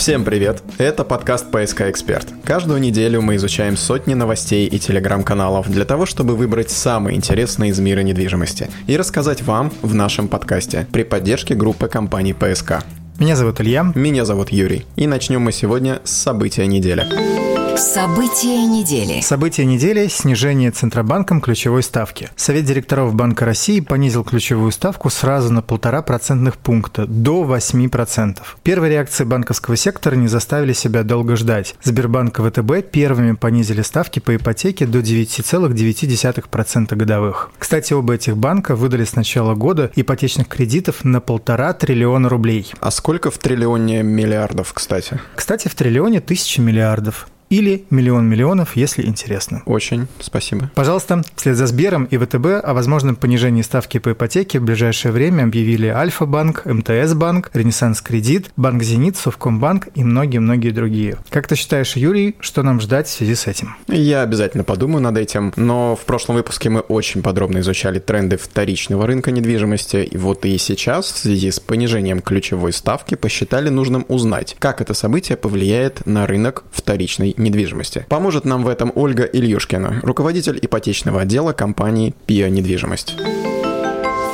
Всем привет! Это подкаст «ПСК Эксперт». Каждую неделю мы изучаем сотни новостей и телеграм-каналов для того, чтобы выбрать самые интересные из мира недвижимости и рассказать вам в нашем подкасте при поддержке группы компаний «ПСК». Меня зовут Илья. Меня зовут Юрий. И начнем мы сегодня с события недели. События недели. События недели – снижение Центробанком ключевой ставки. Совет директоров Банка России понизил ключевую ставку сразу на полтора процентных пункта – до 8%. Первые реакции банковского сектора не заставили себя долго ждать. Сбербанк и ВТБ первыми понизили ставки по ипотеке до 9,9% годовых. Кстати, оба этих банка выдали с начала года ипотечных кредитов на полтора триллиона рублей. А сколько в триллионе миллиардов, кстати? Кстати, в триллионе тысячи миллиардов или миллион миллионов, если интересно. Очень спасибо. Пожалуйста, вслед за Сбером и ВТБ о возможном понижении ставки по ипотеке в ближайшее время объявили Альфа-банк, МТС-банк, Ренессанс Кредит, Банк Зенит, Совкомбанк и многие-многие другие. Как ты считаешь, Юрий, что нам ждать в связи с этим? Я обязательно подумаю над этим, но в прошлом выпуске мы очень подробно изучали тренды вторичного рынка недвижимости, и вот и сейчас в связи с понижением ключевой ставки посчитали нужным узнать, как это событие повлияет на рынок вторичной недвижимости. Поможет нам в этом Ольга Ильюшкина, руководитель ипотечного отдела компании «Пиа Недвижимость».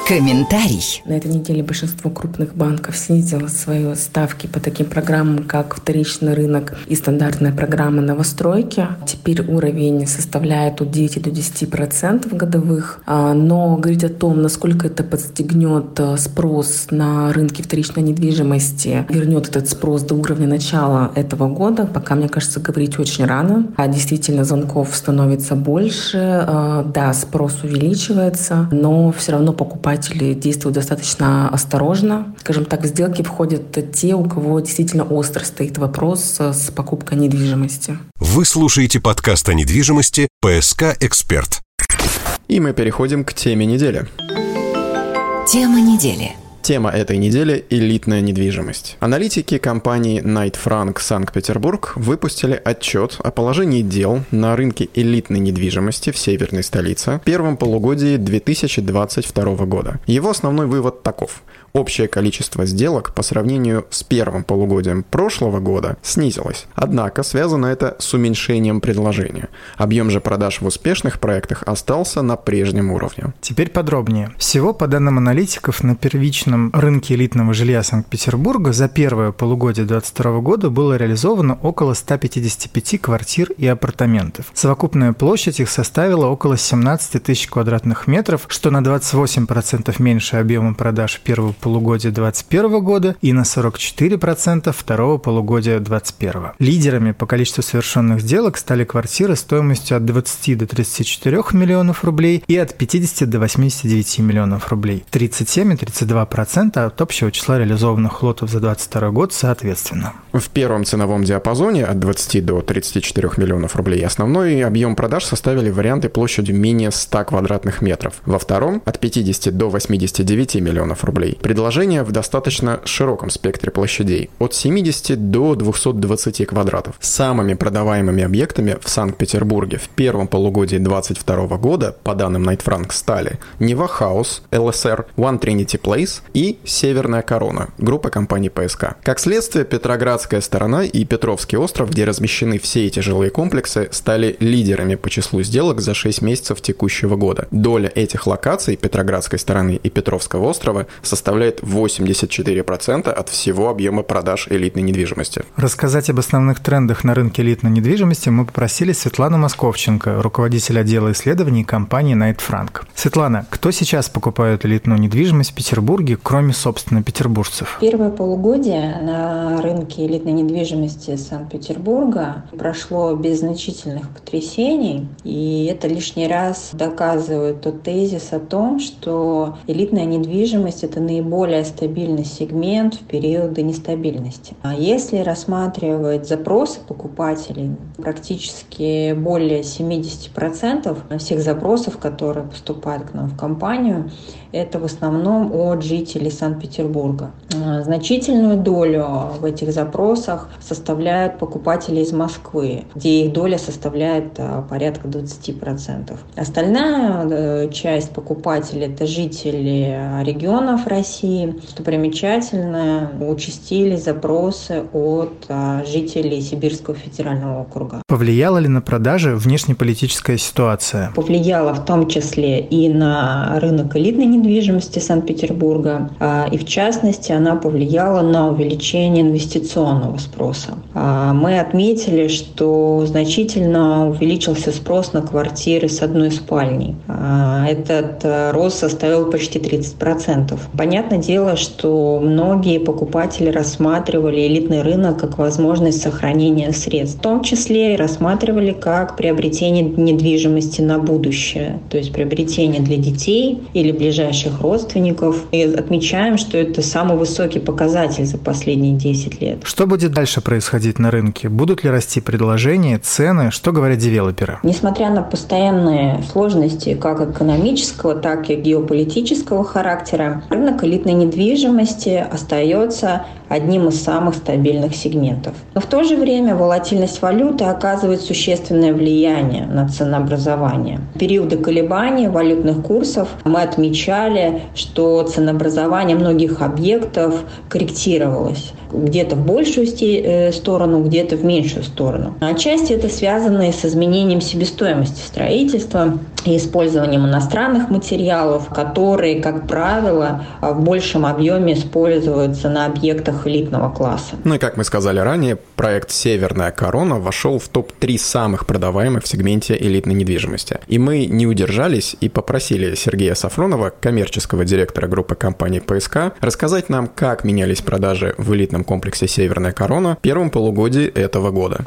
Комментарий. На этой неделе большинство крупных банков снизило свои ставки по таким программам, как вторичный рынок и стандартная программа новостройки. Теперь уровень составляет от 9 до 10 процентов годовых. А, но говорить о том, насколько это подстегнет э, спрос на рынке вторичной недвижимости, вернет этот спрос до уровня начала этого года, пока, мне кажется, говорить очень рано. А действительно, звонков становится больше, а, да, спрос увеличивается, но все равно покупать покупатели действуют достаточно осторожно. Скажем так, в сделки входят те, у кого действительно остро стоит вопрос с покупкой недвижимости. Вы слушаете подкаст о недвижимости «ПСК Эксперт». И мы переходим к теме недели. Тема недели – Тема этой недели – элитная недвижимость. Аналитики компании Knight Frank Санкт-Петербург выпустили отчет о положении дел на рынке элитной недвижимости в северной столице в первом полугодии 2022 года. Его основной вывод таков. Общее количество сделок по сравнению с первым полугодием прошлого года снизилось. Однако связано это с уменьшением предложения. Объем же продаж в успешных проектах остался на прежнем уровне. Теперь подробнее. Всего, по данным аналитиков, на первичном рынке элитного жилья Санкт-Петербурга за первое полугодие 2022 года было реализовано около 155 квартир и апартаментов. Совокупная площадь их составила около 17 тысяч квадратных метров, что на 28% меньше объема продаж первого полугодия 2021 года и на 44% второго полугодия 2021. Лидерами по количеству совершенных сделок стали квартиры стоимостью от 20 до 34 миллионов рублей и от 50 до 89 миллионов рублей. 37 и 32% от общего числа реализованных лотов за 2022 год соответственно. В первом ценовом диапазоне от 20 до 34 миллионов рублей основной объем продаж составили варианты площадью менее 100 квадратных метров. Во втором от 50 до 89 миллионов рублей. Предложения в достаточно широком спектре площадей, от 70 до 220 квадратов. Самыми продаваемыми объектами в Санкт-Петербурге в первом полугодии 2022 года, по данным Night Frank, стали Нева Хаус, ЛСР, One Trinity Place и Северная Корона, группа компаний ПСК. Как следствие, Петроградская сторона и Петровский остров, где размещены все эти жилые комплексы, стали лидерами по числу сделок за 6 месяцев текущего года. Доля этих локаций Петроградской стороны и Петровского острова составляет составляет 84% от всего объема продаж элитной недвижимости. Рассказать об основных трендах на рынке элитной недвижимости мы попросили Светлану Московченко, руководитель отдела исследований компании Night Frank. Светлана, кто сейчас покупает элитную недвижимость в Петербурге, кроме, собственно, петербуржцев? Первое полугодие на рынке элитной недвижимости Санкт-Петербурга прошло без значительных потрясений, и это лишний раз доказывает тот тезис о том, что элитная недвижимость – это наиболее более стабильный сегмент в периоды нестабильности. А если рассматривать запросы покупателей, практически более 70% всех запросов, которые поступают к нам в компанию, это в основном от жителей жителей Санкт-Петербурга. А, значительную долю в этих запросах составляют покупатели из Москвы, где их доля составляет а, порядка 20%. Остальная э, часть покупателей – это жители регионов России. Что примечательно, участились запросы от жителей Сибирского федерального округа. Повлияла ли на продажи внешнеполитическая ситуация? Повлияла в том числе и на рынок элитной недвижимости Санкт-Петербурга, а, и в частности она повлияла на увеличение инвестиционного спроса. А, мы отметили, что значительно увеличился спрос на квартиры с одной спальней. А, этот э, рост составил почти 30%. Понятное дело, что многие покупатели рассматривали элитный рынок как возможность сохранения средств. В том числе и рассматривали как приобретение недвижимости на будущее, то есть приобретение для детей или ближайших родственников. И отмечаем, что это самый высокий показатель за последние 10 лет. Что будет дальше происходить на рынке? Будут ли расти предложения, цены? Что говорят девелоперы? Несмотря на постоянные сложности как экономического, так и геополитического характера, рынок элитной недвижимости остается одним из самых стабильных сегментов. Но в то же время волатильность валюты оказывает существенное влияние на ценообразование. В периоды колебаний валютных курсов мы отмечали, что ценообразование многих объектов корректировалось где-то в большую э, сторону, где-то в меньшую сторону. Отчасти это связано и с изменением себестоимости строительства и использованием иностранных материалов, которые, как правило, в большем объеме используются на объектах элитного класса. Ну и как мы сказали ранее, проект «Северная корона» вошел в топ-3 самых продаваемых в сегменте элитной недвижимости. И мы не удержались и попросили Сергея Сафронова, коммерческого директора группы компании ПСК, рассказать нам, как менялись продажи в элитном комплексе «Северная корона» в первом полугодии этого года.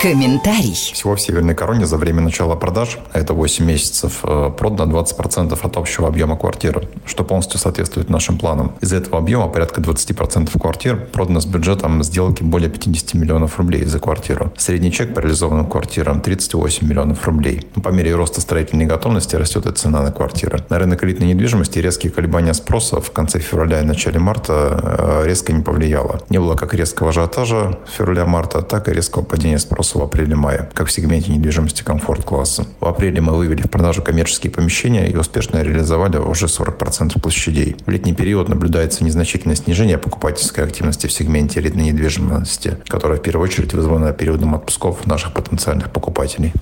Комментарий. Всего в Северной Короне за время начала продаж, а это 8 месяцев, э, продано 20% от общего объема квартир, что полностью соответствует нашим планам. Из этого объема порядка 20% квартир продано с бюджетом сделки более 50 миллионов рублей за квартиру. Средний чек по реализованным квартирам 38 миллионов рублей. По мере роста строительной готовности растет и цена на квартиры. На рынок элитной недвижимости резкие колебания спроса в конце февраля и начале марта э, резко не повлияло. Не было как резкого ажиотажа февраля-марта, так и резкого падения спроса в апреле-мае, как в сегменте недвижимости комфорт-класса. В апреле мы вывели в продажу коммерческие помещения и успешно реализовали уже 40% площадей. В летний период наблюдается незначительное снижение покупательской активности в сегменте элитной недвижимости, которая в первую очередь вызвана периодом отпусков наших потенциальных покупателей.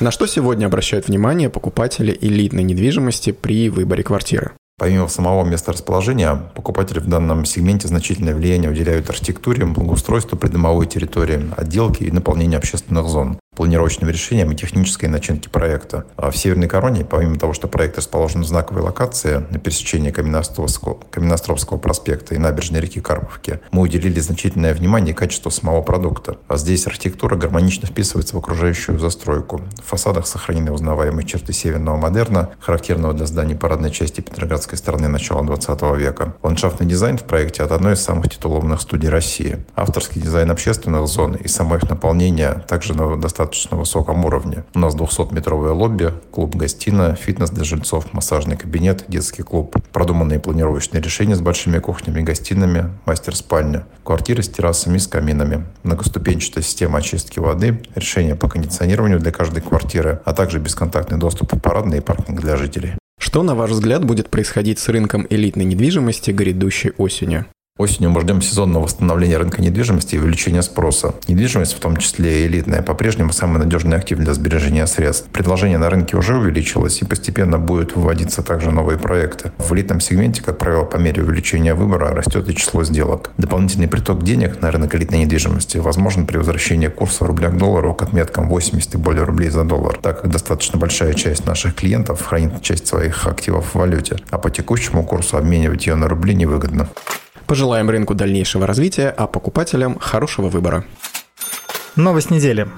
На что сегодня обращают внимание покупатели элитной недвижимости при выборе квартиры? Помимо самого места расположения, покупатели в данном сегменте значительное влияние уделяют архитектуре, благоустройству придомовой территории, отделке и наполнению общественных зон планировочным решением и технической начинки проекта. А в Северной Короне, помимо того, что проект расположен в знаковой локации на пересечении Каменноостровского, Каменноостровского проспекта и набережной реки Карповки, мы уделили значительное внимание качеству самого продукта. А здесь архитектура гармонично вписывается в окружающую застройку. В фасадах сохранены узнаваемые черты северного модерна, характерного для зданий парадной части Петроградской стороны начала 20 века. Ландшафтный дизайн в проекте от одной из самых титулованных студий России. Авторский дизайн общественных зон и само их наполнение также достаточно достаточно высоком уровне. У нас 200-метровое лобби, клуб-гостиная, фитнес для жильцов, массажный кабинет, детский клуб, продуманные планировочные решения с большими кухнями и гостиными, мастер-спальня, квартиры с террасами и с каминами, многоступенчатая система очистки воды, решение по кондиционированию для каждой квартиры, а также бесконтактный доступ в парадные и паркинг для жителей. Что, на ваш взгляд, будет происходить с рынком элитной недвижимости грядущей осенью? Осенью мы ждем сезонного восстановления рынка недвижимости и увеличения спроса. Недвижимость, в том числе и элитная, по-прежнему самый надежный актив для сбережения средств. Предложение на рынке уже увеличилось и постепенно будет выводиться также новые проекты. В элитном сегменте, как правило, по мере увеличения выбора растет и число сделок. Дополнительный приток денег на рынок элитной недвижимости возможен при возвращении курса рубля к доллару к отметкам 80 и более рублей за доллар, так как достаточно большая часть наших клиентов хранит часть своих активов в валюте, а по текущему курсу обменивать ее на рубли невыгодно. Пожелаем рынку дальнейшего развития, а покупателям хорошего выбора. Новость недели.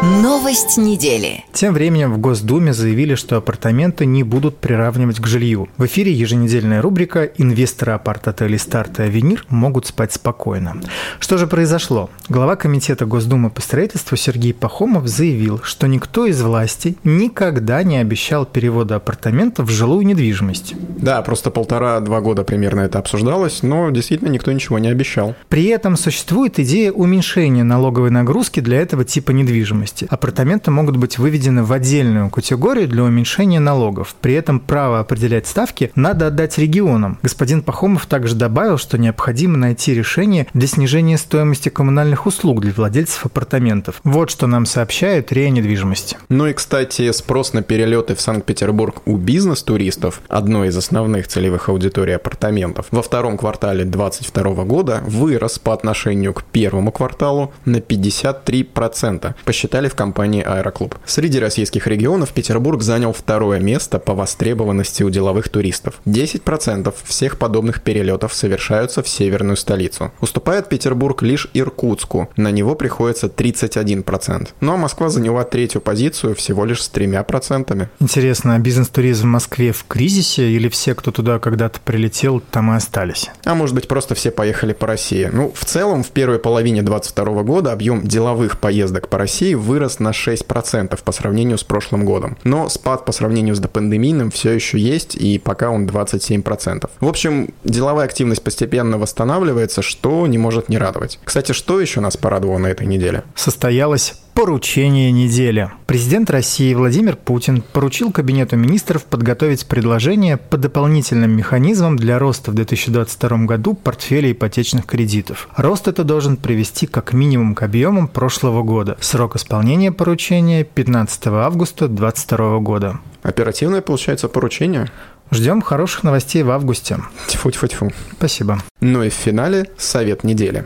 Новость недели. Тем временем в Госдуме заявили, что апартаменты не будут приравнивать к жилью. В эфире еженедельная рубрика «Инвесторы апарт-отелей «Старт» и «Авенир» могут спать спокойно». Что же произошло? Глава Комитета Госдумы по строительству Сергей Пахомов заявил, что никто из власти никогда не обещал перевода апартаментов в жилую недвижимость. Да, просто полтора-два года примерно это обсуждалось, но действительно никто ничего не обещал. При этом существует идея уменьшения налоговой нагрузки для этого типа недвижимости. Апартаменты могут быть выведены в отдельную категорию для уменьшения налогов. При этом право определять ставки надо отдать регионам. Господин Пахомов также добавил, что необходимо найти решение для снижения стоимости коммунальных услуг для владельцев апартаментов. Вот что нам сообщает РИА недвижимости. Ну и, кстати, спрос на перелеты в Санкт-Петербург у бизнес-туристов, одной из основных целевых аудиторий апартаментов, во втором квартале 2022 года вырос по отношению к первому кварталу на 53%, посчитали в компании «Аэроклуб». Среди российских регионов Петербург занял второе место по востребованности у деловых туристов. 10% всех подобных перелетов совершаются в северную столицу. Уступает Петербург лишь Иркутску, на него приходится 31%. Ну а Москва заняла третью позицию всего лишь с тремя процентами. Интересно, а бизнес-туризм в Москве в кризисе или все, кто туда когда-то прилетел, там и остались? А может быть просто все поехали по России? Ну, в целом, в первой половине 2022 года объем деловых поездок по России вырос на 6% по сравнению с прошлым годом. Но спад по сравнению с допандемийным все еще есть, и пока он 27%. В общем, деловая активность постепенно восстанавливается, что не может не радовать. Кстати, что еще нас порадовало на этой неделе? Состоялось Поручение недели. Президент России Владимир Путин поручил Кабинету министров подготовить предложение по дополнительным механизмам для роста в 2022 году портфеля ипотечных кредитов. Рост это должен привести как минимум к объемам прошлого года. Срок исполнения поручения 15 августа 2022 года. Оперативное, получается, поручение? Ждем хороших новостей в августе. Тьфу-тьфу-тьфу. Спасибо. Ну и в финале совет недели.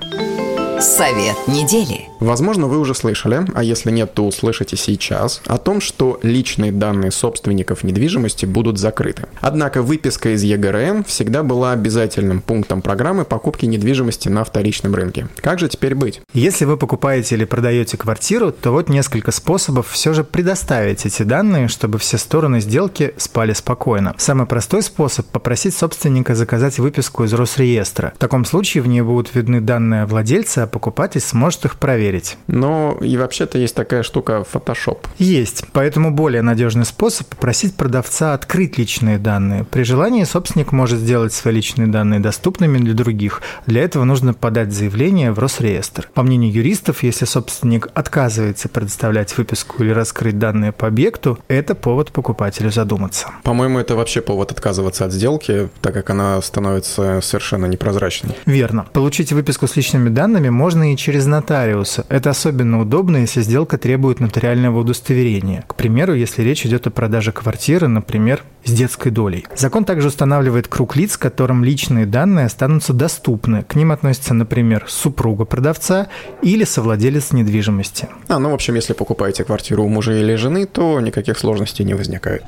Совет недели. Возможно, вы уже слышали, а если нет, то услышите сейчас, о том, что личные данные собственников недвижимости будут закрыты. Однако выписка из ЕГРН всегда была обязательным пунктом программы покупки недвижимости на вторичном рынке. Как же теперь быть? Если вы покупаете или продаете квартиру, то вот несколько способов все же предоставить эти данные, чтобы все стороны сделки спали спокойно. Самый простой способ – попросить собственника заказать выписку из Росреестра. В таком случае в ней будут видны данные владельца, покупатель сможет их проверить. Но и вообще-то есть такая штука Photoshop. Есть, поэтому более надежный способ попросить продавца открыть личные данные. При желании собственник может сделать свои личные данные доступными для других. Для этого нужно подать заявление в Росреестр. По мнению юристов, если собственник отказывается предоставлять выписку или раскрыть данные по объекту, это повод покупателю задуматься. По-моему, это вообще повод отказываться от сделки, так как она становится совершенно непрозрачной. Верно. Получить выписку с личными данными можно и через нотариуса, это особенно удобно, если сделка требует нотариального удостоверения. К примеру, если речь идет о продаже квартиры, например, с детской долей. Закон также устанавливает круг лиц, которым личные данные останутся доступны. К ним относятся, например, супруга продавца или совладелец недвижимости. А, ну, в общем, если покупаете квартиру у мужа или жены, то никаких сложностей не возникает.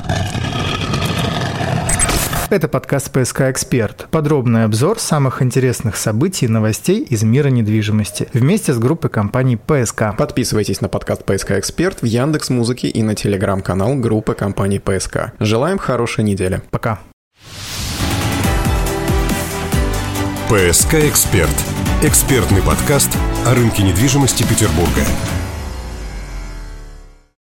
Это подкаст «ПСК Эксперт». Подробный обзор самых интересных событий и новостей из мира недвижимости вместе с группой компаний «ПСК». Подписывайтесь на подкаст «ПСК Эксперт» в Яндекс Музыке и на телеграм-канал группы компаний «ПСК». Желаем хорошей недели. Пока. «ПСК Эксперт» – экспертный подкаст о рынке недвижимости Петербурга.